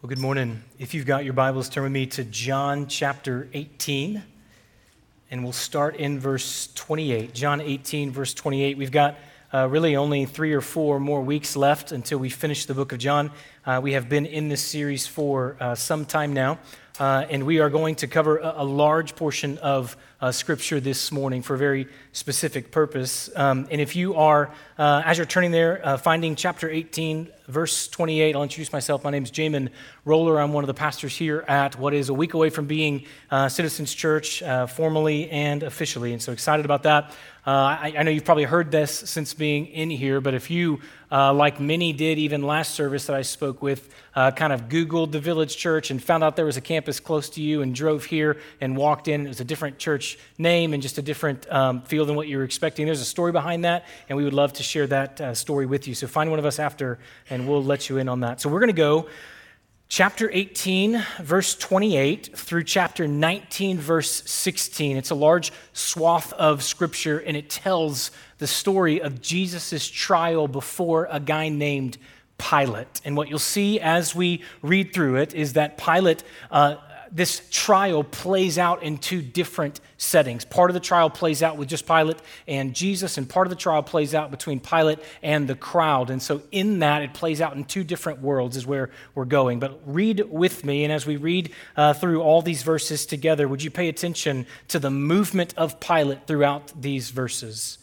Well, good morning. If you've got your Bibles, turn with me to John chapter 18, and we'll start in verse 28. John 18, verse 28. We've got uh, really only three or four more weeks left until we finish the book of John. Uh, we have been in this series for uh, some time now, uh, and we are going to cover a, a large portion of uh, Scripture this morning for a very specific purpose. Um, and if you are, uh, as you're turning there, finding chapter 18, verse 28. I'll introduce myself. My name is Jamin Roller. I'm one of the pastors here at what is a week away from being uh, Citizens Church, uh, formally and officially. And so excited about that. Uh, I, I, know you've probably heard this since being in here, but if you, uh, like many did even last service that I spoke with, uh, kind of Googled the village church and found out there was a campus close to you and drove here and walked in, it was a different church name and just a different um, feel than what you were expecting. There's a story behind that, and we would love to share that uh, story with you. So find one of us after, and we'll let you in on that. So we're going to go chapter 18, verse 28, through chapter 19, verse 16. It's a large swath of scripture, and it tells the story of Jesus' trial before a guy named Pilate. And what you'll see as we read through it is that Pilate uh, this trial plays out in two different settings. Part of the trial plays out with just Pilate and Jesus, and part of the trial plays out between Pilate and the crowd. And so, in that, it plays out in two different worlds, is where we're going. But read with me, and as we read uh, through all these verses together, would you pay attention to the movement of Pilate throughout these verses?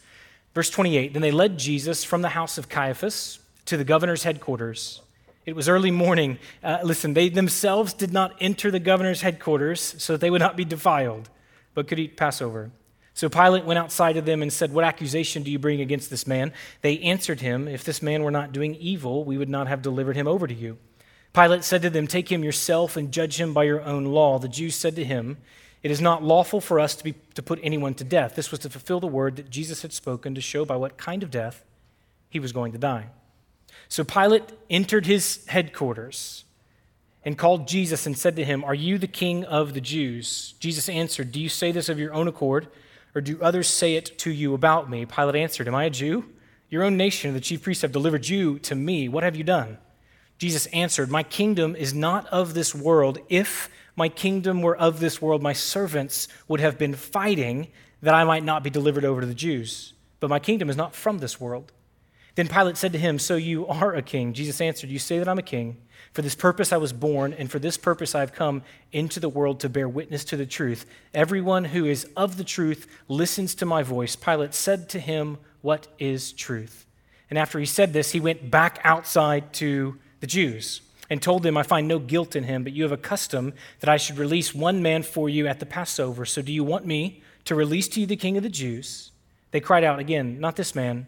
Verse 28 Then they led Jesus from the house of Caiaphas to the governor's headquarters. It was early morning. Uh, listen, they themselves did not enter the governor's headquarters so that they would not be defiled, but could eat Passover. So Pilate went outside to them and said, What accusation do you bring against this man? They answered him, If this man were not doing evil, we would not have delivered him over to you. Pilate said to them, Take him yourself and judge him by your own law. The Jews said to him, It is not lawful for us to, be, to put anyone to death. This was to fulfill the word that Jesus had spoken to show by what kind of death he was going to die. So Pilate entered his headquarters and called Jesus and said to him, Are you the king of the Jews? Jesus answered, Do you say this of your own accord, or do others say it to you about me? Pilate answered, Am I a Jew? Your own nation and the chief priests have delivered you to me. What have you done? Jesus answered, My kingdom is not of this world. If my kingdom were of this world, my servants would have been fighting that I might not be delivered over to the Jews. But my kingdom is not from this world. Then Pilate said to him, So you are a king? Jesus answered, You say that I'm a king. For this purpose I was born, and for this purpose I have come into the world to bear witness to the truth. Everyone who is of the truth listens to my voice. Pilate said to him, What is truth? And after he said this, he went back outside to the Jews and told them, I find no guilt in him, but you have a custom that I should release one man for you at the Passover. So do you want me to release to you the king of the Jews? They cried out again, Not this man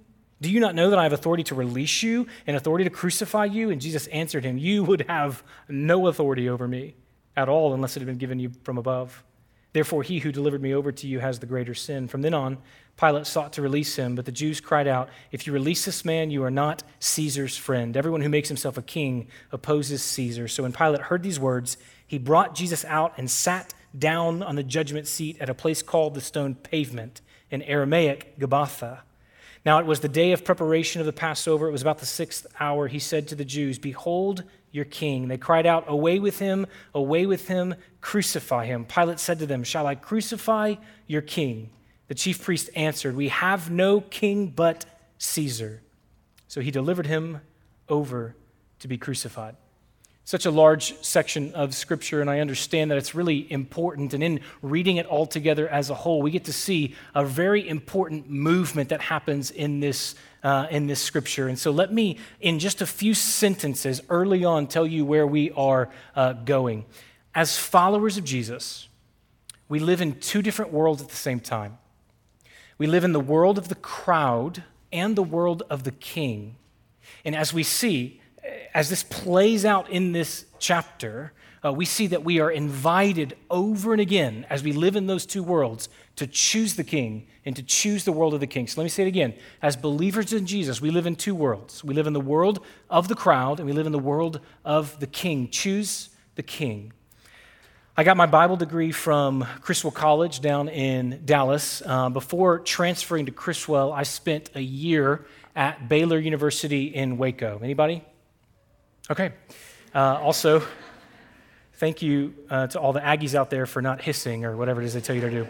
Do you not know that I have authority to release you and authority to crucify you? And Jesus answered him, You would have no authority over me at all unless it had been given you from above. Therefore, he who delivered me over to you has the greater sin. From then on, Pilate sought to release him, but the Jews cried out, If you release this man, you are not Caesar's friend. Everyone who makes himself a king opposes Caesar. So when Pilate heard these words, he brought Jesus out and sat down on the judgment seat at a place called the stone pavement, in Aramaic, Gabbatha now it was the day of preparation of the Passover. It was about the sixth hour. He said to the Jews, Behold your king. They cried out, Away with him, away with him, crucify him. Pilate said to them, Shall I crucify your king? The chief priest answered, We have no king but Caesar. So he delivered him over to be crucified. Such a large section of Scripture, and I understand that it's really important. And in reading it all together as a whole, we get to see a very important movement that happens in this, uh, in this Scripture. And so let me, in just a few sentences early on, tell you where we are uh, going. As followers of Jesus, we live in two different worlds at the same time. We live in the world of the crowd and the world of the king. And as we see, as this plays out in this chapter, uh, we see that we are invited over and again as we live in those two worlds to choose the king and to choose the world of the king. So let me say it again. As believers in Jesus, we live in two worlds. We live in the world of the crowd and we live in the world of the king. Choose the king. I got my Bible degree from Criswell College down in Dallas. Uh, before transferring to Criswell, I spent a year at Baylor University in Waco. Anybody? Okay. Uh, also, thank you uh, to all the Aggies out there for not hissing or whatever it is they tell you to do.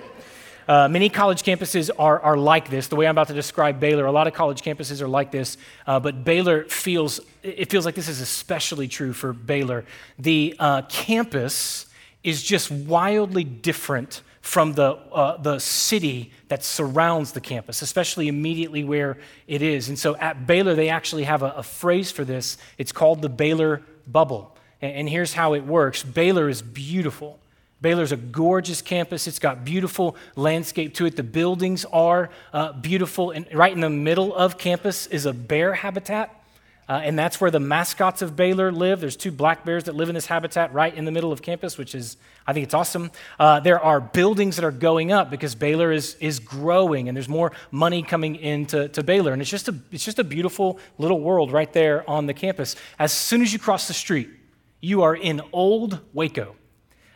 Uh, many college campuses are, are like this. The way I'm about to describe Baylor, a lot of college campuses are like this, uh, but Baylor feels, it feels like this is especially true for Baylor. The uh, campus is just wildly different from the, uh, the city that surrounds the campus, especially immediately where it is. And so at Baylor, they actually have a, a phrase for this. It's called the Baylor bubble. And, and here's how it works Baylor is beautiful. Baylor's a gorgeous campus. It's got beautiful landscape to it. The buildings are uh, beautiful. And right in the middle of campus is a bear habitat. Uh, and that's where the mascots of Baylor live. There's two black bears that live in this habitat right in the middle of campus, which is, I think it's awesome. Uh, there are buildings that are going up because Baylor is, is growing and there's more money coming into to Baylor. And it's just, a, it's just a beautiful little world right there on the campus. As soon as you cross the street, you are in old Waco.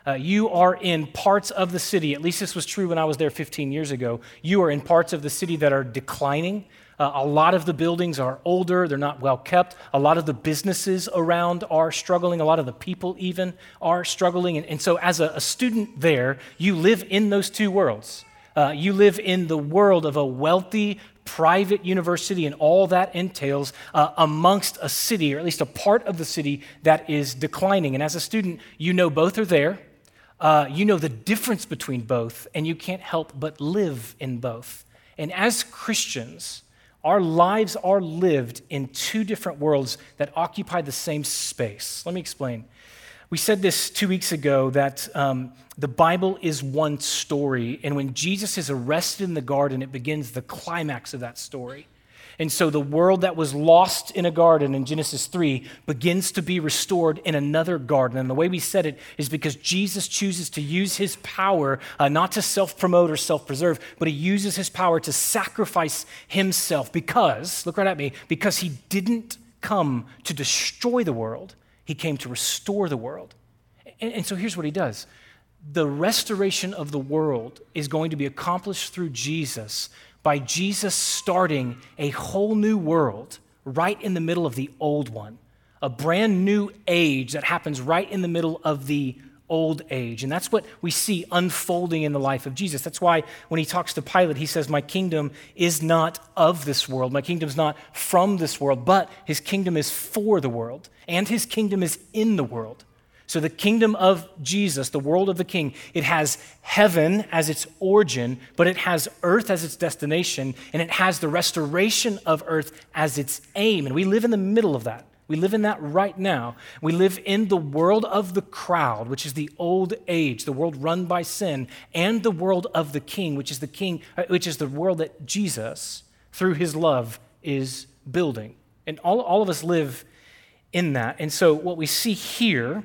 Uh, you are in parts of the city, at least this was true when I was there 15 years ago. You are in parts of the city that are declining. Uh, a lot of the buildings are older, they're not well kept. A lot of the businesses around are struggling. A lot of the people, even, are struggling. And, and so, as a, a, student there, you live in those two worlds. Uh, you live in the world of a wealthy, private university and all that entails uh, amongst a city, or at least a part of the city that is declining. And as a student, you know both are there. Uh, you know the difference between both, and you can't help but live in both. And as Christians, our lives are lived in two different worlds that occupy the same space. Let me explain. We said this two weeks ago that um, the Bible is one story, and when Jesus is arrested in the garden, it begins the climax of that story. And so the world that was lost in a garden in Genesis 3 begins to be restored in another garden. And the way we said it is because Jesus chooses to use his power uh, not to self promote or self preserve, but he uses his power to sacrifice himself because, look right at me, because he didn't come to destroy the world, he came to restore the world. And, and so here's what he does the restoration of the world is going to be accomplished through Jesus by Jesus starting a whole new world right in the middle of the old one, a brand new age that happens right in the middle of the old age. And that's what we see unfolding in the life of Jesus. That's why when he talks to Pilate, he says, My kingdom is not of this world. My kingdom is not from this world, but his kingdom is for the world, and his kingdom is in the world. So, the kingdom of Jesus, the world of the king, it has heaven as its origin, but it has earth as its destination, and it has the restoration of earth as its aim. And we live in the middle of that. We live in that right now. We live in the world of the crowd, which is the old age, the world run by sin, and the world of the king, which is the king, uh, which is the world that Jesus, through his love, is building. And all, all of us live in that. And so what we see here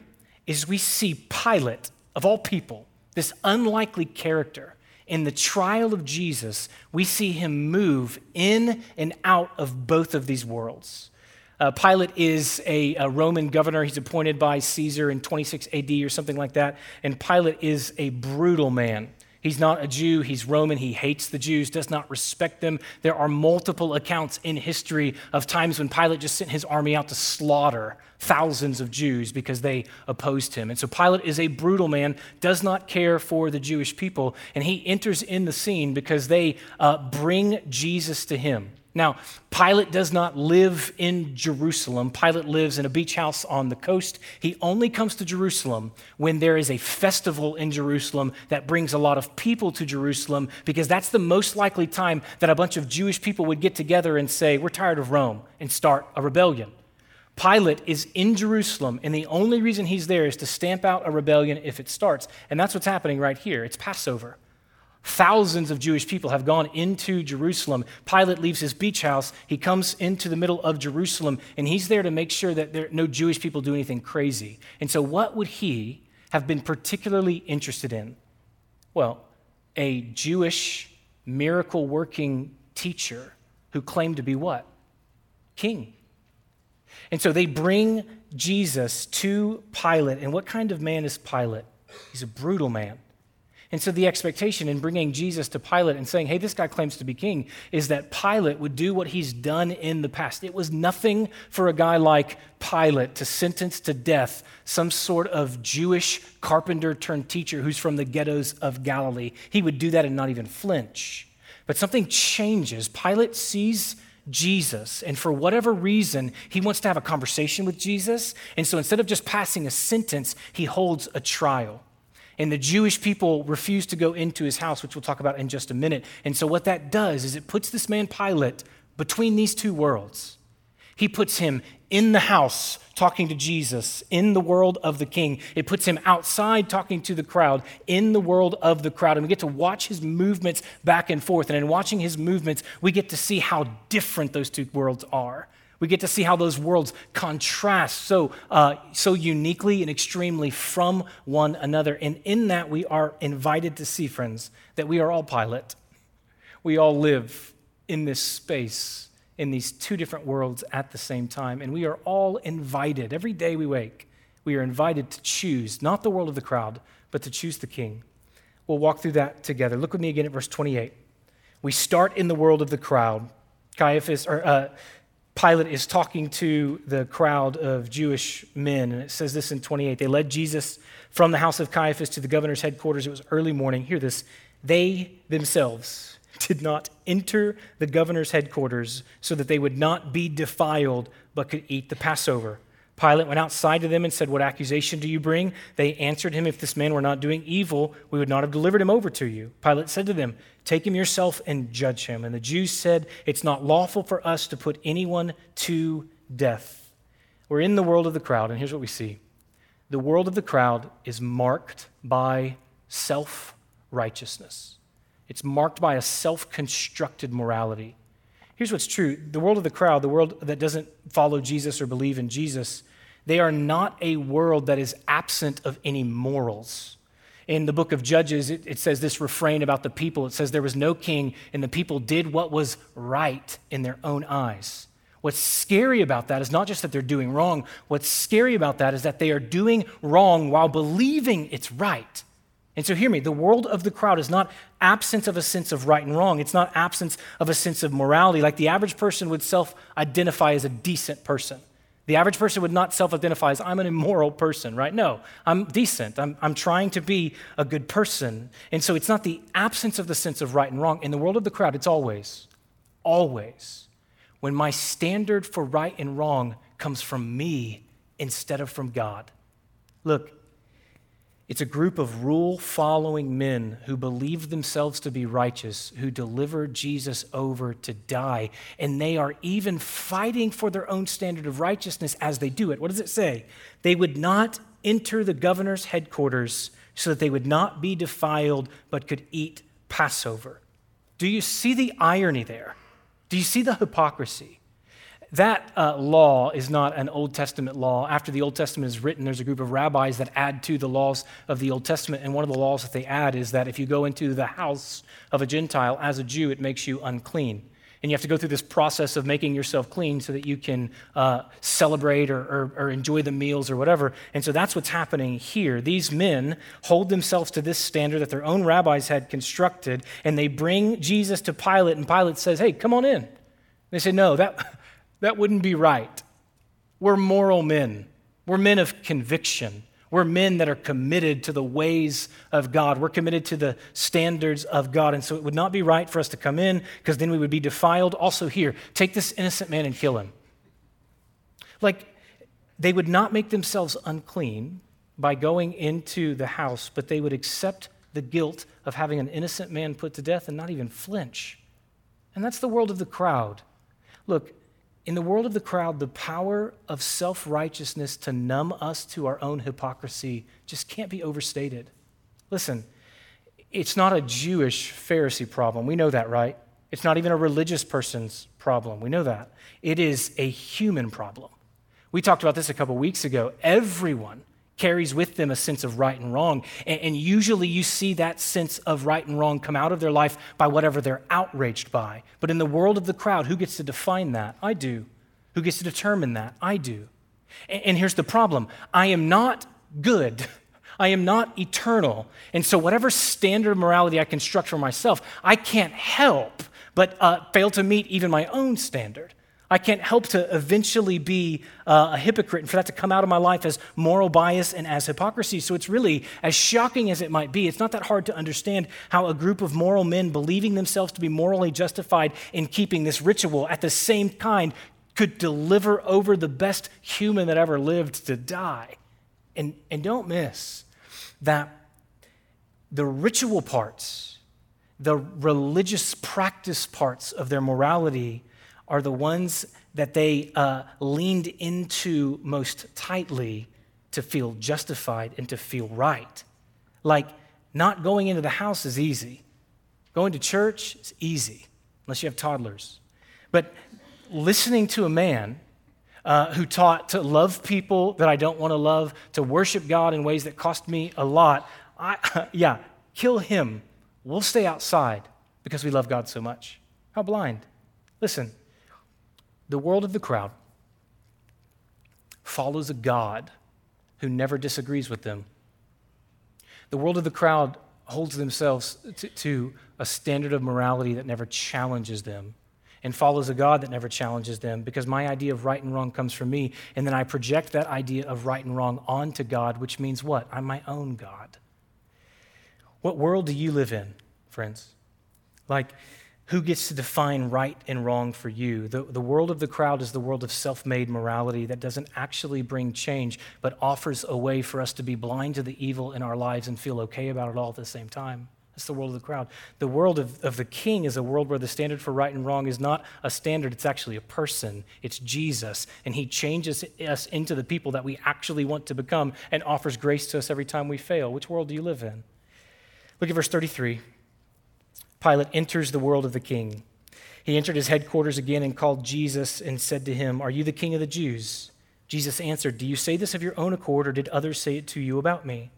is we see Pilate, of all people, this unlikely character, in the trial of Jesus, we see him move in and out of both of these worlds. Uh, Pilate is a, a, Roman governor. He's appointed by Caesar in 26 AD or something like that. And Pilate is a brutal man. He's not a Jew, he's Roman, he hates the Jews, does not respect them. There are multiple accounts in history of times when Pilate just sent his army out to slaughter thousands of Jews because they opposed him. And so Pilate is a brutal man, does not care for the Jewish people, and he enters in the scene because they uh, bring Jesus to him. Now, Pilate does not live in Jerusalem. Pilate lives in a beach house on the coast. He only comes to Jerusalem when there is a festival in Jerusalem that brings a lot of people to Jerusalem because that's the most likely time that a bunch of Jewish people would get together and say, We're tired of Rome, and start a rebellion. Pilate is in Jerusalem, and the only reason he's there is to stamp out a rebellion if it starts. And that's what's happening right here. It's Passover. Thousands of Jewish people have gone into Jerusalem. Pilate leaves his beach house. He comes into the middle of Jerusalem, and he's there to make sure that there, no Jewish people do anything crazy. And so, what would he have been particularly interested in? Well, a Jewish miracle working teacher who claimed to be what? King. And so they bring Jesus to Pilate. And what kind of man is Pilate? He's a brutal man. And so the expectation in bringing Jesus to Pilate and saying, hey, this guy claims to be king, is that Pilate would do what he's done in the past. It was nothing for a guy like Pilate to sentence to death some sort of Jewish carpenter turned teacher who's from the ghettos of Galilee. He would do that and not even flinch. But something changes. Pilate sees Jesus. And for whatever reason, he wants to have a conversation with Jesus. And so instead of just passing a sentence, he holds a trial. And the Jewish people refuse to go into his house, which we'll talk about in just a minute. And so, what that does is it puts this man Pilate between these two worlds. He puts him in the house talking to Jesus in the world of the king. It puts him outside talking to the crowd in the world of the crowd. And we get to watch his movements back and forth. And in watching his movements, we get to see how different those two worlds are. We get to see how those worlds contrast so, uh, so uniquely and extremely from one another. And in that, we are invited to see, friends, that we are all Pilate. We all live in this space, in these two different worlds at the same time. And we are all invited. Every day we wake, we are invited to choose, not the world of the crowd, but to choose the king. We'll walk through that together. Look with me again at verse 28. We start in the world of the crowd. Caiaphas, or uh, Pilate is talking to the crowd of Jewish men, and it says this in 28. They led Jesus from the house of Caiaphas to the governor's headquarters. It was early morning. Hear this. They themselves did not enter the governor's headquarters so that they would not be defiled, but could eat the Passover. Pilate went outside to them and said, What accusation do you bring? They answered him, If this man were not doing evil, we would not have delivered him over to you. Pilate said to them, Take him yourself and judge him. And the Jews said, It's not lawful for us to put anyone to death. We're in the world of the crowd, and here's what we see the world of the crowd is marked by self righteousness, it's marked by a self constructed morality. Here's what's true the world of the crowd, the world that doesn't follow Jesus or believe in Jesus, they are not a world that is absent of any morals. In the book of Judges, it, it, says this refrain about the people. It says, There was no king, and the people did what was right in their own eyes. What's scary about that is not just that they're doing wrong, what's scary about that is that they are doing wrong while believing it's right. And so, hear me the world of the crowd is not absence of a sense of right and wrong. It's not absence of a sense of morality. Like the average person would self identify as a decent person. The average person would not self identify as, I'm an immoral person, right? No, I'm decent. I'm, I'm trying to be a good person. And so it's not the absence of the sense of right and wrong. In the world of the crowd, it's always, always when my standard for right and wrong comes from me instead of from God. Look, it's a group of rule following men who believe themselves to be righteous, who deliver Jesus over to die. And they are even fighting for their own standard of righteousness as they do it. What does it say? They would not enter the governor's headquarters so that they would not be defiled, but could eat Passover. Do you see the irony there? Do you see the hypocrisy? That uh, law is not an Old Testament law. After the Old Testament is written, there's a group of rabbis that add to the laws of the Old Testament. And one of the laws that they add is that if you go into the house of a Gentile as a Jew, it makes you unclean. And you have to go through this process of making yourself clean so that you can uh, celebrate or, or, or enjoy the meals or whatever. And so that's what's happening here. These men hold themselves to this standard that their own rabbis had constructed, and they bring Jesus to Pilate, and Pilate says, Hey, come on in. They say, No, that, that wouldn't be right. We're moral men, we're men of conviction. We're men that are committed to the ways of God. We're committed to the standards of God. And so it would not be right for us to come in because then we would be defiled. Also, here, take this innocent man and kill him. Like, they would not make themselves unclean by going into the house, but they would accept the guilt of having an innocent man put to death and not even flinch. And that's the world of the crowd. Look, in the world of the crowd, the power of self righteousness to numb us to our own hypocrisy just can't be overstated. Listen, it's not a Jewish Pharisee problem. We know that, right? It's not even a religious person's problem. We know that. It is a human problem. We talked about this a couple weeks ago. Everyone carries with them a sense of right and wrong. And, and, usually you see that sense of right and wrong come out of their life by whatever they're outraged by. But in the world of the crowd, who gets to define that? I do. Who gets to determine that? I do. And, and here's the problem I am not good. I am not eternal. And so, whatever standard of morality I construct for myself, I can't help but uh, fail to meet even my own standard. I can't help to eventually be uh, a hypocrite and for that to come out of my life as moral bias and as hypocrisy. So it's really, as shocking as it might be, it's not that hard to understand how a group of moral men believing themselves to be morally justified in keeping this ritual at the same kind could deliver over the best human that ever lived to die. And, and don't miss that the ritual parts, the religious practice parts of their morality are the ones that they uh, leaned into most tightly to feel justified and to feel right. Like, not going into the house is easy. Going to church is easy, unless you have toddlers. But listening to a man uh, who taught to love people that I don't want to love, to worship God in ways that cost me a lot, I, yeah, kill him. We'll stay outside because we love God so much. How blind. Listen, the world of the crowd follows a God who never disagrees with them. The world of the crowd holds themselves to, to, a standard of morality that never challenges them and follows a God that never challenges them because my idea of right and wrong comes from me. And then I project that idea of right and wrong onto God, which means what? I'm my own God. What world do you live in, friends? Like, who gets to define right and wrong for you? The, the world of the crowd is the world of self made morality that doesn't actually bring change, but offers a way for us to be blind to the evil in our lives and feel okay about it all at the same time. That's the world of the crowd. The world of, of the king is a world where the standard for right and wrong is not a standard, it's actually a person. It's Jesus. And he changes us into the people that we actually want to become and offers grace to us every time we fail. Which world do you live in? Look at verse 33. Pilate enters the world of the king. He entered his headquarters again and called Jesus and said to him, Are you the king of the Jews? Jesus answered, Do you say this of your own accord, or did others say it to you about me?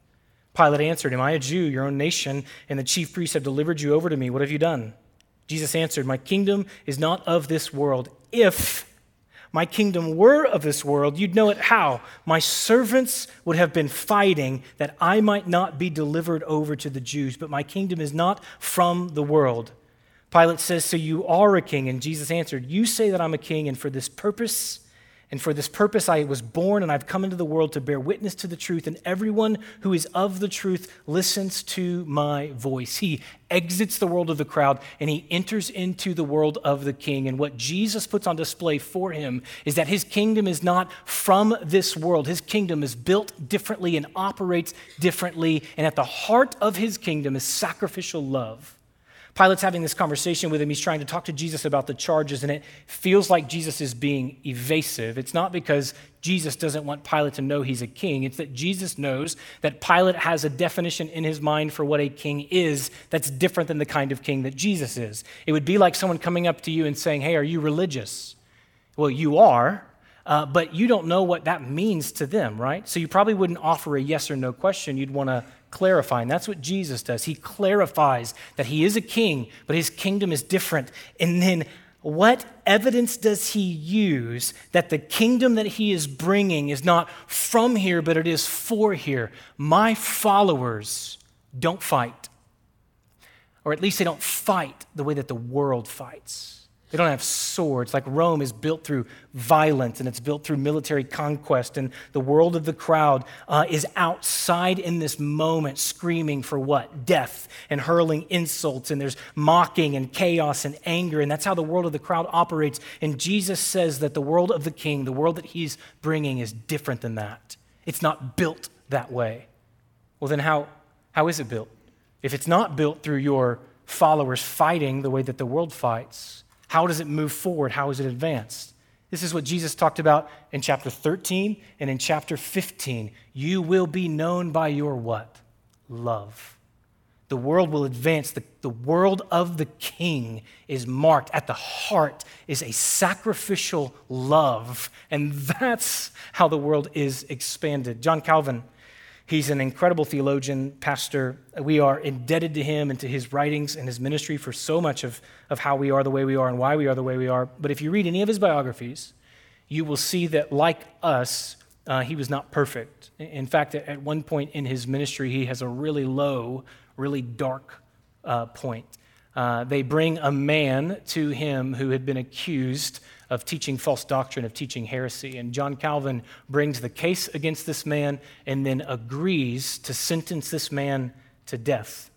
Pilate answered, Am I a Jew, your own nation, and the chief priests have delivered you over to me? What have you done? Jesus answered, My kingdom is not of this world. If my kingdom were of this world, you'd know it how. My servants would have been fighting that I might not be delivered over to the Jews, but my kingdom is not from the world. Pilate says, So you are a king. And Jesus answered, You say that I'm a king, and for this purpose and for this purpose I was born, and I've come into the world to bear witness to the truth. And everyone who is of the truth listens to my voice. He exits the world of the crowd and he enters into the world of the king. And what Jesus puts on display for him is that his kingdom is not from this world. His kingdom is built differently and operates differently. And at the heart of his kingdom is sacrificial love. Pilate's having this conversation with him. He's trying to talk to Jesus about the charges, and it feels like Jesus is being evasive. It's not because Jesus doesn't want Pilate to know he's a king, it's that Jesus knows that Pilate has a definition in his mind for what a king is that's different than the kind of king that Jesus is. It would be like someone coming up to you and saying, Hey, are you religious? Well, you are. Uh, but you don't know what that means to them, right? So you probably wouldn't offer a yes or no question. You'd want to clarify. And that's what Jesus does. He clarifies that he is a king, but his kingdom is different. And then what evidence does he use that the kingdom that he is bringing is not from here, but it is for here? My followers don't fight, or at least they don't fight the way that the world fights. They don't have swords. Like Rome is built through violence and it's built through military conquest. And the world of the crowd uh, is outside in this moment, screaming for what? Death and hurling insults. And there's mocking and chaos and anger. And that's how the world of the crowd operates. And Jesus says that the world of the king, the world that he's bringing, is different than that. It's not built that way. Well, then how, how is it built? If it's not built through your followers fighting the way that the world fights, how does it move forward? How is it advanced? This is what Jesus talked about in chapter 13 and in chapter 15. You will be known by your what? Love. The world will advance. The, the world of the king is marked. At the heart is a sacrificial love. And that's how the world is expanded. John Calvin He's an incredible theologian, pastor. We are indebted to him and to his writings and his ministry for so much of, of how we are the way we are and why we are the way we are. But if you read any of his biographies, you will see that, like us, uh, he was not perfect. In fact, at one point in his ministry, he has a really low, really dark uh, point. Uh, they bring a man to him who had been accused of teaching false doctrine, of teaching heresy. And John Calvin brings the case against this man and then agrees to sentence this man to death.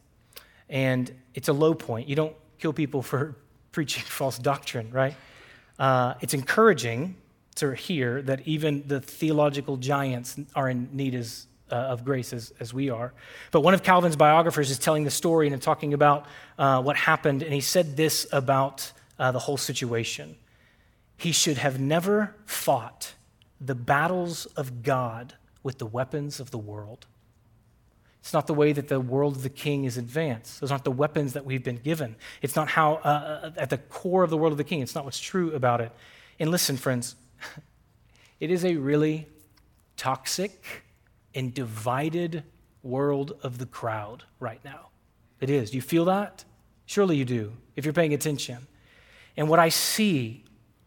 And it's a low point. You don't kill people for preaching false doctrine, right? Uh, it's encouraging to hear that even the theological giants are in need as, uh, of grace as, as we are. But one of Calvin's biographers is telling the story and talking about uh, what happened, and he said this about uh, the whole situation. He should have never fought the battles of God with the weapons of the world. It's not the way that the world of the king is advanced. Those aren't the weapons that we've been given. It's not how, uh, uh at the core of the world of the king, it's not what's true about it. And listen, friends, it is a really toxic and divided world of the crowd right now. It is. Do you feel that? Surely you do, if you're paying attention. And what I see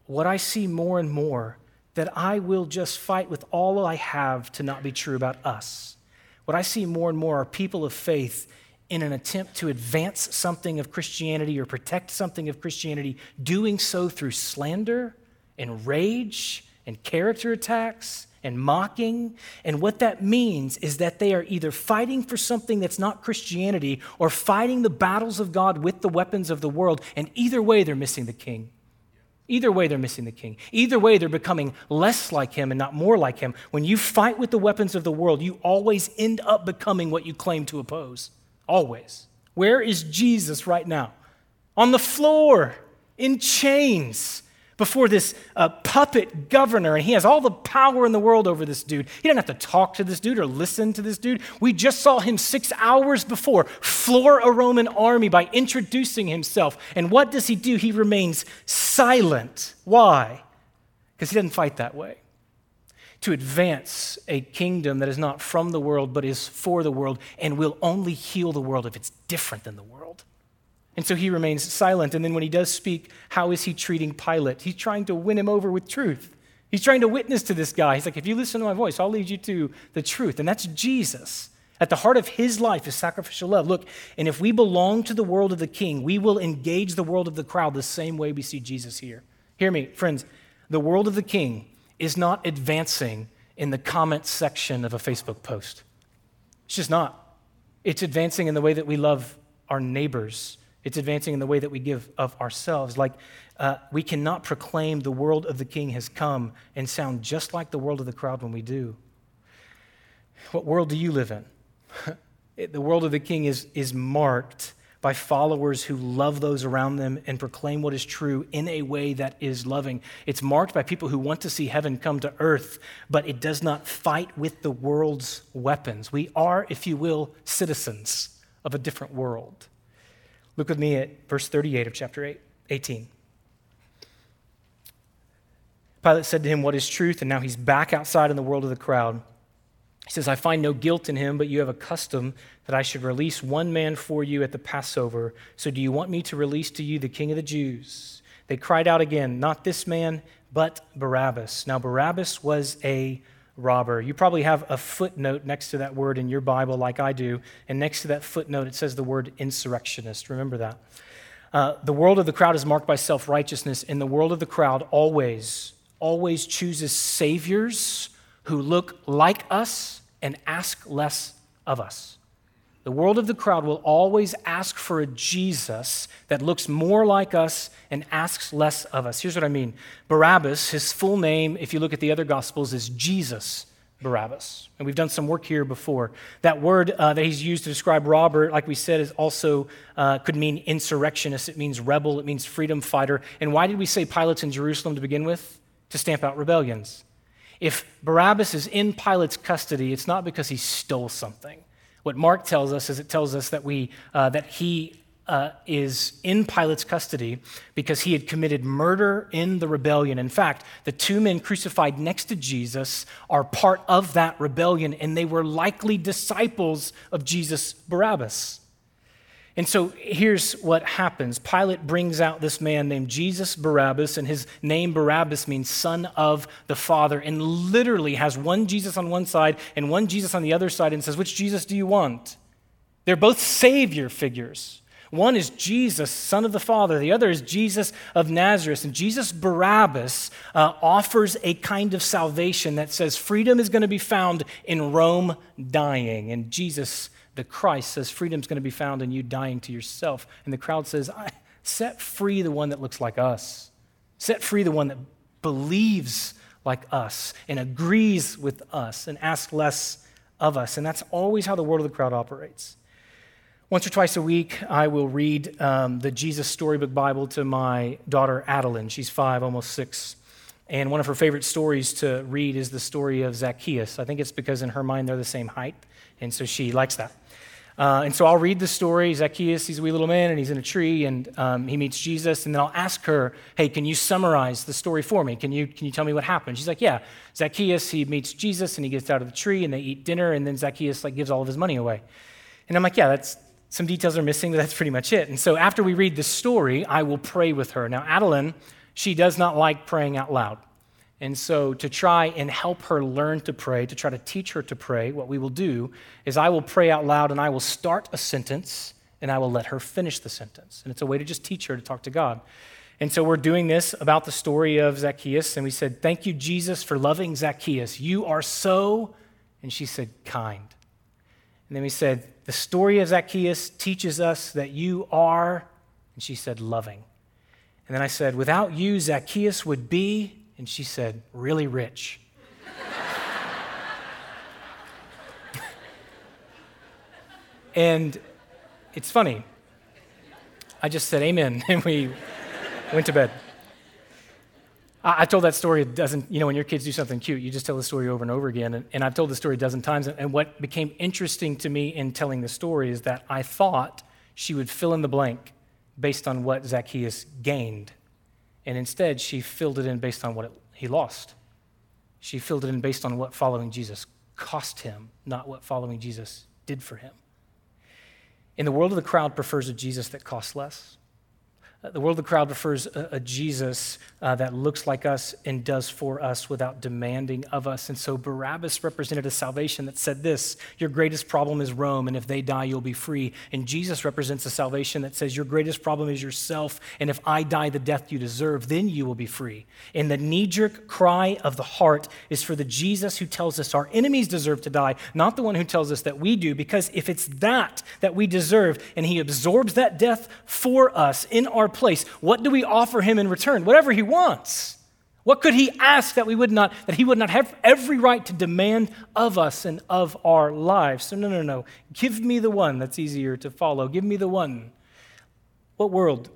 what I see more and more that I will just fight with all I have to not be true about us. What I see more and more are people of faith in an attempt to advance something of Christianity or protect something of Christianity, doing so through slander and rage and character attacks and mocking. And what that means is that they are either fighting for something that's not Christianity or fighting the battles of God with the weapons of the world. And either way, they're missing the king. Either way, they're missing the king. Either way, they're becoming less like him and not more like him. When you fight with the weapons of the world, you always end up becoming what you claim to oppose. Always. Where is Jesus right now? On the floor, in chains, before this uh, puppet governor, and he has all the power in the world over this dude. He doesn't have to talk to this dude or listen to this dude. We just saw him six hours before floor a Roman army by introducing himself. And what does he do? He remains silent. Why? Because he doesn't fight that way. To advance a kingdom that is not from the world but is for the world and will only heal the world if it's different than the world. And so he remains silent. And then when he does speak, how is he treating Pilate? He's trying to win him over with truth. He's trying to witness to this guy. He's like, if you listen to my voice, I'll lead you to the truth. And that's Jesus. At the heart of his life is sacrificial love. Look, and if we belong to the world of the king, we will engage the world of the crowd the same way we see Jesus here. Hear me, friends. The world of the king is not advancing in the comments section of a Facebook post. It's just not. It's advancing in the way that we love our neighbors it's advancing in the way that we give of ourselves. Like uh, we cannot proclaim the world of the king has come and sound just like the world of the crowd when we do. What world do you live in? the world of the king is, is marked by followers who love those around them and proclaim what is true in a way that is loving. It's marked by people who want to see heaven come to earth, but it does not fight with the world's weapons. We are, if you will, citizens of a different world. Look with me at verse 38 of chapter 8, 18. Pilate said to him, What is truth? And now he's back outside in the world of the crowd. He says, I find no guilt in him, but you have a custom that I should release one man for you at the Passover. So do you want me to release to you the king of the Jews? They cried out again, Not this man, but Barabbas. Now, Barabbas was a robber. You probably have a footnote next to that word in your Bible, like I do. And next to that footnote, it says the word insurrectionist. Remember that. Uh, the world of the crowd is marked by self righteousness, and the world of the crowd always, always chooses saviors who look like us and ask less of us. The world of the crowd will always ask for a Jesus that looks more like us and asks less of us. Here's what I mean Barabbas, his full name, if you look at the other Gospels, is Jesus Barabbas. And we've done some work here before. That word uh, that he's used to describe Robert, like we said, is also uh, could mean insurrectionist. It means rebel. It means freedom fighter. And why did we say Pilate's in Jerusalem to begin with? To stamp out rebellions. If Barabbas is in Pilate's custody, it's not because he stole something. What Mark tells us is it tells us that, we, uh, that he uh, is in Pilate's custody because he had committed murder in the rebellion. In fact, the two men crucified next to Jesus are part of that rebellion, and they were likely disciples of Jesus Barabbas. And so here's what happens Pilate brings out this man named Jesus Barabbas, and his name Barabbas means son of the Father, and literally has one Jesus on one side and one Jesus on the other side, and says, Which Jesus do you want? They're both Savior figures. One is Jesus, Son of the Father. The other is Jesus of Nazareth. And Jesus Barabbas uh, offers a kind of salvation that says freedom is going to be found in Rome dying. And Jesus, the Christ, says freedom is going to be found in you dying to yourself. And the crowd says, Set free the one that looks like us. Set free the one that believes like us and agrees with us and asks less of us. And that's always how the world of the crowd operates. Once or twice a week, I will read um, the Jesus Storybook Bible to my daughter, Adeline. She's five, almost six. And one of her favorite stories to read is the story of Zacchaeus. I think it's because in her mind they're the same height, and so she likes that. Uh, and so I'll read the story. Zacchaeus, he's a wee little man, and he's in a tree, and um, he meets Jesus. And then I'll ask her, "Hey, can you summarize the story for me? Can you can you tell me what happened?" She's like, "Yeah." Zacchaeus, he meets Jesus, and he gets out of the tree, and they eat dinner, and then Zacchaeus like gives all of his money away. And I'm like, "Yeah, that's some details are missing, but that's pretty much it. And so after we read the story, I will pray with her. Now, Adeline, she does not like praying out loud. And so, to try and help her learn to pray, to try to teach her to pray, what we will do is I will pray out loud and I will start a sentence and I will let her finish the sentence. And it's a way to just teach her to talk to God. And so, we're doing this about the story of Zacchaeus. And we said, Thank you, Jesus, for loving Zacchaeus. You are so, and she said, kind. And then we said, The story of Zacchaeus teaches us that you are, and she said, loving. And then I said, Without you, Zacchaeus would be, and she said, really rich. and it's funny. I just said amen, and we went to bed. I, told that story a dozen, you know, when your kids do something cute, you just tell the story over and over again. And, and I've told the story a dozen times. And what became interesting to me in telling the story is that I thought she would fill in the blank based on what Zacchaeus gained. And instead, she filled it in based on what it, he lost. She filled it in based on what following Jesus cost him, not what following Jesus did for him. In the world of the crowd prefers a Jesus that costs less. Uh, the world of the crowd prefers a, a Jesus uh, that looks like us and does for us without demanding of us. And so Barabbas represented a salvation that said this Your greatest problem is Rome, and if they die, you'll be free. And Jesus represents a salvation that says, Your greatest problem is yourself, and if I die the death you deserve, then you will be free. And the knee jerk cry of the heart is for the Jesus who tells us our enemies deserve to die, not the one who tells us that we do, because if it's that that we deserve, and he absorbs that death for us in our our place, what do we offer him in return? Whatever he wants. What could he ask that we would not, that he would not have every right to demand of us and of our lives? So, no, no, no. Give me the one that's easier to follow. Give me the one. What world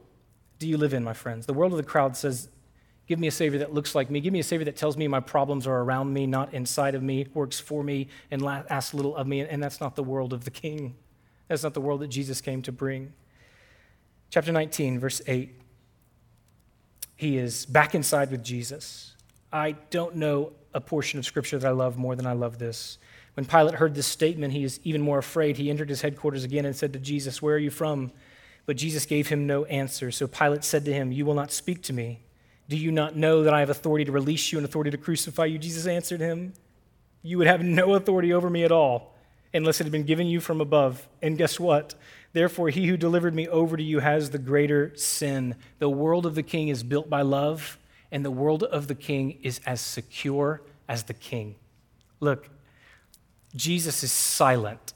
do you live in, my friends? The world of the crowd says, Give me a Savior that looks like me. Give me a Savior that tells me my problems are around me, not inside of me, works for me, and asks little of me. And that's not the world of the King. That's not the world that Jesus came to bring. Chapter 19, verse 8. He is back inside with Jesus. I don't know a portion of Scripture that I love more than I love this. When Pilate heard this statement, he is even more afraid. He entered his headquarters again and said to Jesus, Where are you from? But Jesus gave him no answer. So Pilate said to him, You will not speak to me. Do you not know that I have authority to release you and authority to crucify you? Jesus answered him, You would have no authority over me at all unless it had been given you from above. And guess what? Therefore, he who delivered me over to you has the greater sin. The world of the king is built by love, and the world of the king is as secure as the king. Look, Jesus is silent,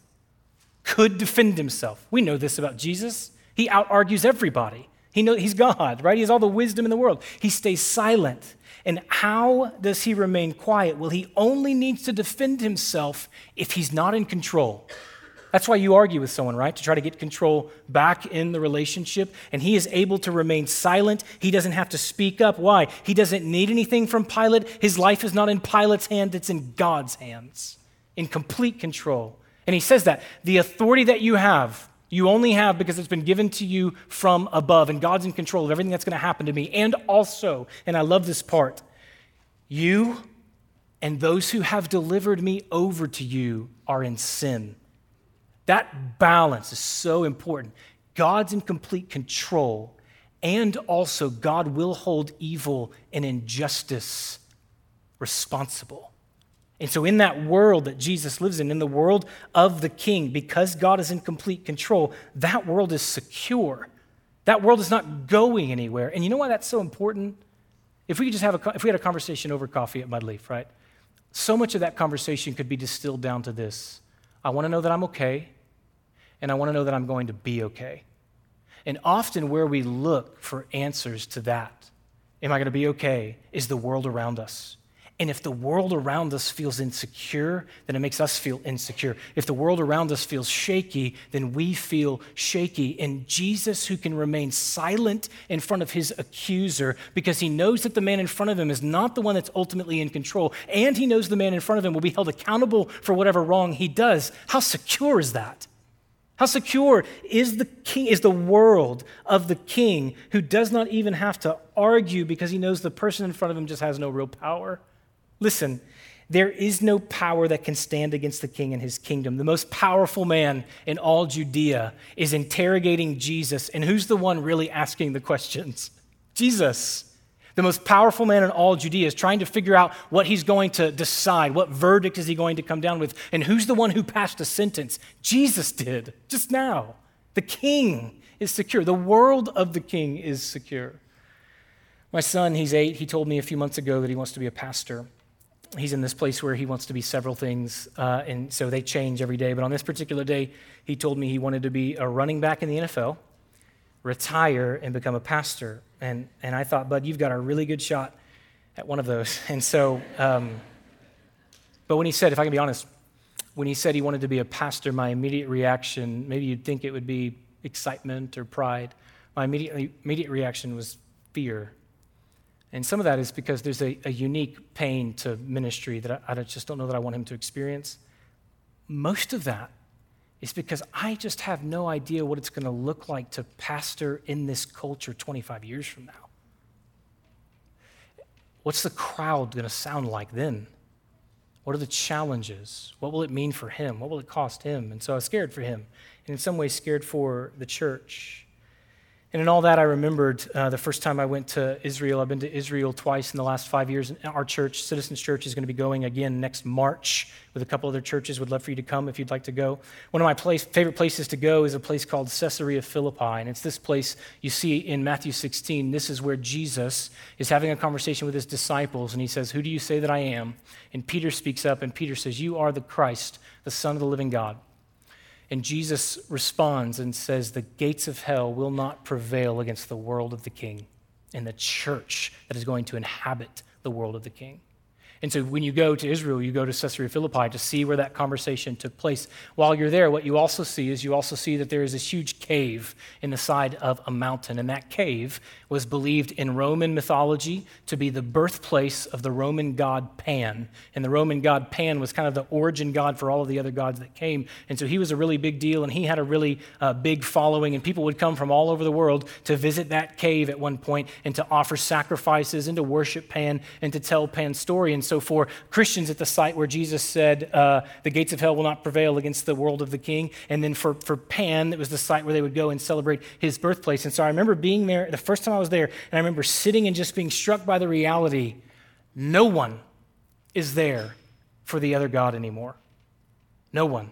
could defend himself. We know this about Jesus. He out argues everybody. He know, he's God, right? He has all the wisdom in the world. He stays silent. And how does he remain quiet? Well, he only needs to defend himself if he's not in control. That's why you argue with someone, right? To try to get control back in the relationship. And he is able to remain silent. He doesn't have to speak up. Why? He doesn't need anything from Pilate. His life is not in Pilate's hand, it's in God's hands, in complete control. And he says that the authority that you have, you only have because it's been given to you from above, and God's in control of everything that's going to happen to me. And also, and I love this part, you and those who have delivered me over to you are in sin. That balance is so important. God's in complete control, and also God will hold evil and injustice responsible. And so, in that world that Jesus lives in, in the world of the king, because God is in complete control, that world is secure. That world is not going anywhere. And you know why that's so important? If we could just have a, if we had a conversation over coffee at Mudleaf, right? So much of that conversation could be distilled down to this I want to know that I'm okay and I want to know that I'm going to be okay. And often, where we look for answers to that, am I going to be okay, is the world around us. And if the world around us feels insecure, then it makes us feel insecure. If the world around us feels shaky, then we feel shaky. And Jesus, who can remain silent in front of his accuser because he knows that the man in front of him is not the one that's ultimately in control, and he knows the man in front of him will be held accountable for whatever wrong he does, how secure is that? How secure is the king is the world of the king who does not even have to argue because he knows the person in front of him just has no real power? Listen, there is no power that can stand against the king and his kingdom. The most powerful man in all Judea is interrogating Jesus, and who's the one really asking the questions? Jesus the most powerful man in all Judea, is trying to figure out what he's going to decide. What verdict is he going to come down with? And who's the one who passed a sentence? Jesus did, just now. The king is secure. The world of the king is secure. My son, he's eight, he told me a few months ago that he wants to be a pastor. He's in this place where he wants to be several things, uh, and so they change every day. But on this particular day, he told me he wanted to be a running back in the NFL retire and become a pastor. And, and I thought, Bud, you've got a really good shot at one of those. And so, um, but when he said, if I can be honest, when he said he wanted to be a pastor, my immediate reaction, maybe you'd think it would be excitement or pride. My immediate, immediate reaction was fear. And some of that is because there's a, a unique pain to ministry that I, I just don't know that I want him to experience. Most of that is because I just have no idea what it's going to look like to pastor in this culture 25 years from now. What's the crowd going to sound like then? What are the challenges? What will it mean for him? What will it cost him? And so I was scared for him, and in some ways, scared for the church. And in all that, I remembered uh, the first time I went to Israel. I've been to Israel twice in the last five years. And Our church, Citizens Church, is going to be going again next March with a couple other churches. Would love for you to come if you'd like to go. One of my place, favorite places to go is a place called Caesarea Philippi. And it's this place you see in Matthew 16. This is where Jesus is having a conversation with his disciples. And he says, Who do you say that I am? And Peter speaks up, and Peter says, You are the Christ, the Son of the living God. And Jesus responds and says, The gates of hell will not prevail against the world of the king and the church that is going to inhabit the world of the king. And so when you go to Israel, you go to Caesarea Philippi to see where that conversation took place. While you're there, what you also see is you also see that there is this huge cave in the side of a mountain. And that cave was believed in Roman mythology to be the birthplace of the Roman god Pan. And the Roman god Pan was kind of the origin god for all of the other gods that came. And so he was a really big deal, and he had a really uh, big following. And people would come from all over the world to visit that cave at one point and to offer sacrifices and to worship Pan and to tell Pan's story. And so for Christians at the site where Jesus said, uh, the gates of hell will not prevail against the world of the king. And then for, for Pan, it was the site where they would go and celebrate his birthplace. And so I remember being there the first time I was there, and I remember sitting and just being struck by the reality no one is there for the other God anymore. No one.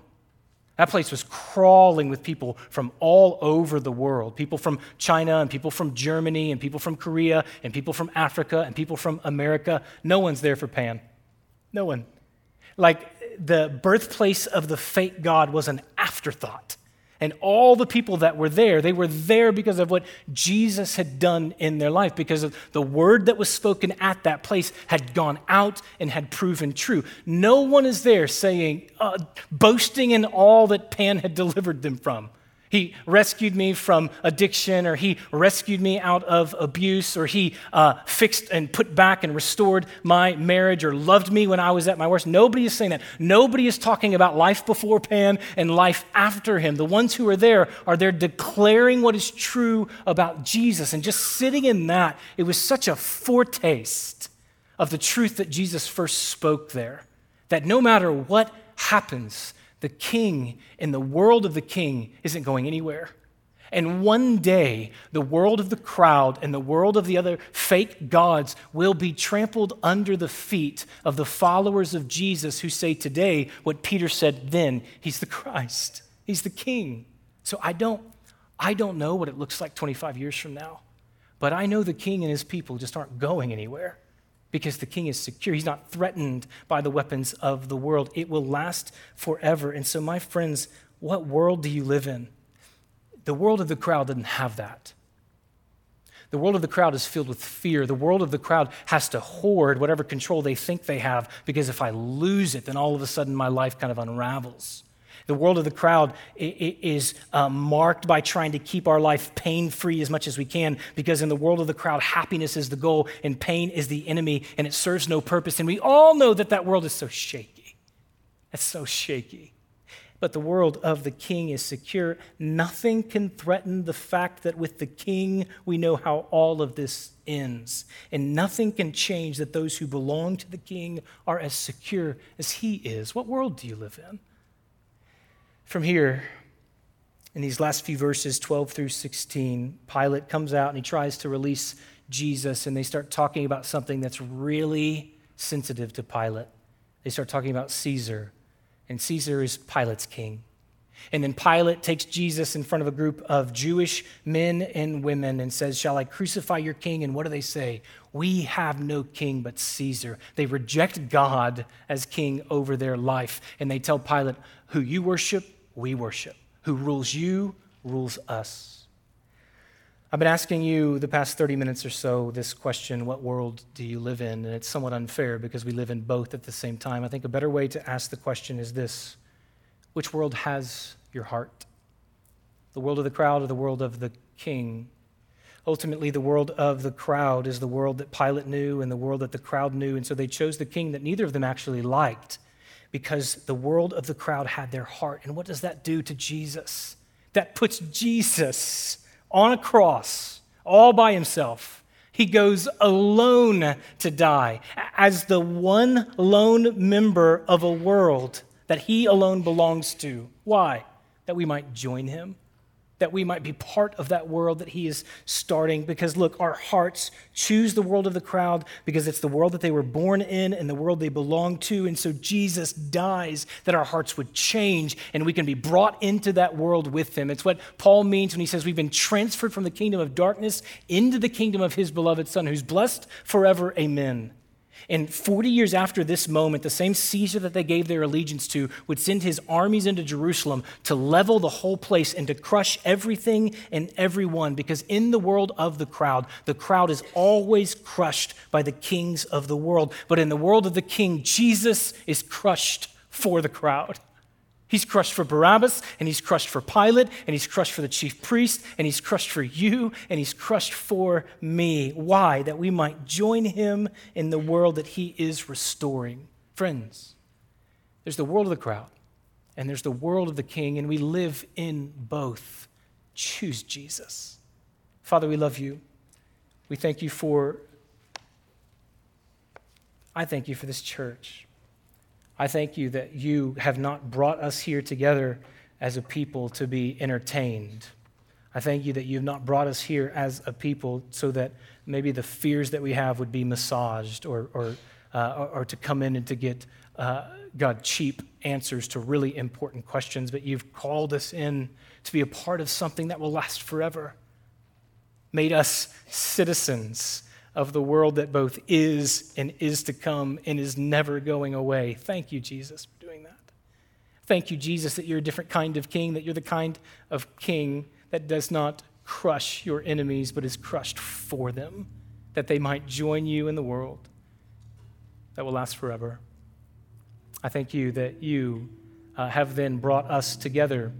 That place was crawling with people from all over the world people from China, and people from Germany, and people from Korea, and people from Africa, and people from America. No one's there for Pan. No one. Like the birthplace of the fake God was an afterthought. And all the people that were there, they were there because of what Jesus had done in their life, because of the word that was spoken at that place had gone out and had proven true. No one is there saying, uh, boasting in all that Pan had delivered them from. He rescued me from addiction, or he rescued me out of abuse, or he uh, fixed and put back and restored my marriage, or loved me when I was at my worst. Nobody is saying that. Nobody is talking about life before Pan and life after him. The ones who are there are there declaring what is true about Jesus. And just sitting in that, it was such a foretaste of the truth that Jesus first spoke there. That no matter what happens, the king in the world of the king isn't going anywhere. And one day, the world of the crowd and the world of the other fake gods will be trampled under the feet of the followers of Jesus who say today what Peter said then He's the Christ, He's the King. So I don't, I don't know what it looks like 25 years from now, but I know the King and His people just aren't going anywhere because the king is secure. He's not threatened by the weapons of the world. It will last forever. And so, my friends, what world do you live in? The world of the crowd doesn't have that. The world of the crowd is filled with fear. The world of the crowd has to hoard whatever control they think they have because if I lose it, then all of a sudden my life kind of unravels. The world of the crowd is uh, marked by trying to keep our life pain free as much as we can because in the world of the crowd, happiness is the goal and pain is the enemy and it serves no purpose. And we all know that that world is so shaky. It's so shaky. But the world of the king is secure. Nothing can threaten the fact that with the king, we know how all of this ends. And nothing can change that those who belong to the king are as secure as he is. What world do you live in? From here, in these last few verses, 12 through 16, Pilate comes out and he tries to release Jesus, and they start talking about something that's really sensitive to Pilate. They start talking about Caesar, and Caesar is Pilate's king. And then Pilate takes Jesus in front of a group of Jewish men and women and says, Shall I crucify your king? And what do they say? We have no king but Caesar. They reject God as king over their life. And they tell Pilate, Who you worship, we worship. Who rules you, rules us. I've been asking you the past 30 minutes or so this question what world do you live in? And it's somewhat unfair because we live in both at the same time. I think a better way to ask the question is this Which world has your heart? The world of the crowd or the world of the king? Ultimately, the world of the crowd is the world that Pilate knew and the world that the crowd knew. And so they chose the king that neither of them actually liked because the world of the crowd had their heart. And what does that do to Jesus? That puts Jesus on a cross all by himself. He goes alone to die as the one lone member of a world that he alone belongs to. Why? That we might join him that we might be part of that world that he is starting. Because look, our hearts choose the world of the crowd because it's the world that they were born in and the world they belong to. And so Jesus dies that our hearts would change and we can be brought into that world with him. It's what Paul means when he says we've been transferred from the kingdom of darkness into the kingdom of his beloved Son, who's blessed forever. Amen. And 40 years after this moment, the same Caesar that they gave their allegiance to would send his armies into Jerusalem to level the whole place and to crush everything and everyone. Because in the world of the crowd, the crowd is always crushed by the kings of the world. But in the world of the king, Jesus is crushed for the crowd. He's crushed for Barabbas, and he's crushed for Pilate, and he's crushed for the chief priest, and he's crushed for you, and he's crushed for me. Why? That we might join him in the world that he is restoring. Friends, there's the world of the crowd, and there's the world of the king, and we live in both. Choose Jesus. Father, we love you. We thank you for, I thank you for this church. I thank you that you have not brought us here together as a people to be entertained. I thank you that you have not brought us here as a people so that maybe the fears that we have would be massaged or, or uh, or, to come in and to get, uh, God, cheap answers to really important questions, but you've called us in to be a part of something that will last forever, made us citizens of the world that both is and is to come and is never going away. Thank you, Jesus, for doing that. Thank you, Jesus, that you're a different kind of king, that you're the kind of king that does not crush your enemies, but is crushed for them, that they might join you in the world that will last forever. I thank you that you uh, have then brought us together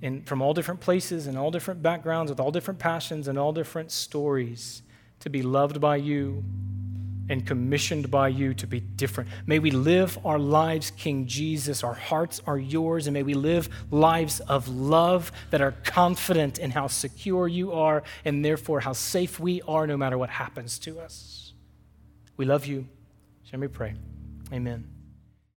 in, from all different places and all different backgrounds, with all different passions and all different stories, to be loved by you and commissioned by you to be different. May we live our lives, King Jesus. Our hearts are yours, and may we live lives of love that are confident in how secure you are and therefore how safe we are no matter what happens to us. We love you. Shall we pray? Amen.